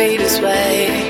greatest way.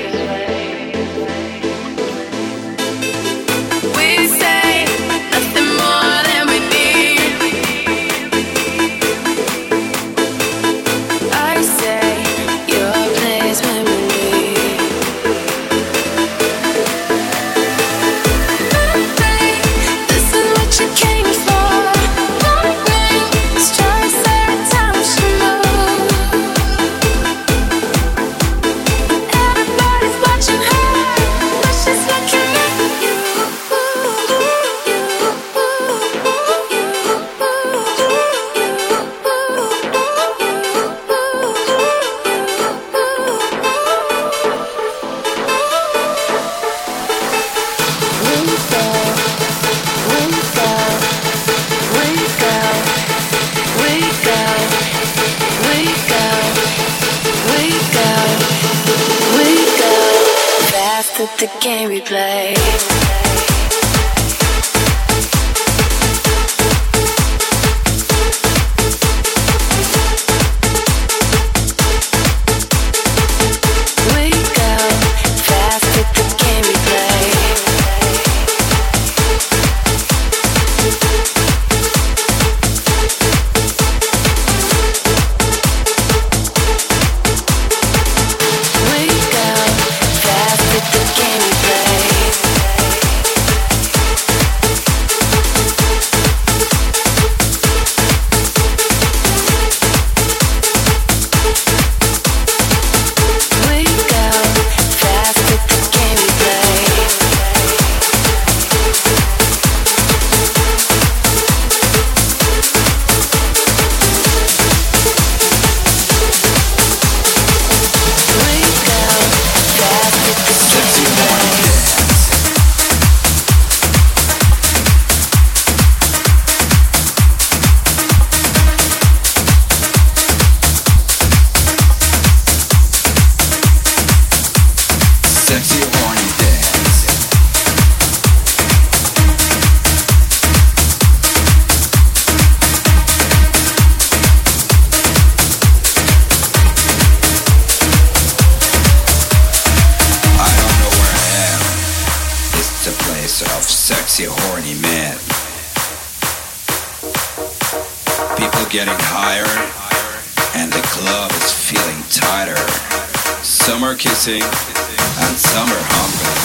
summer humping.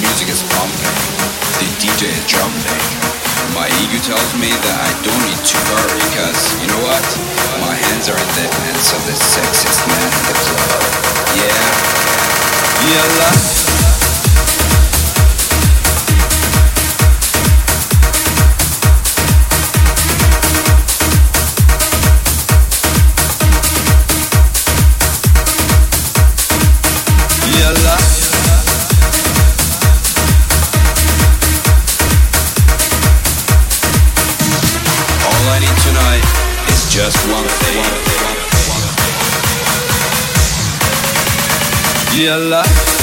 Music is pumping. The DJ is jumping. My ego tells me that I don't need to hurry because, you know what? My hands are in the hands of the sexiest man in the club. Yeah. Yeah, love. your love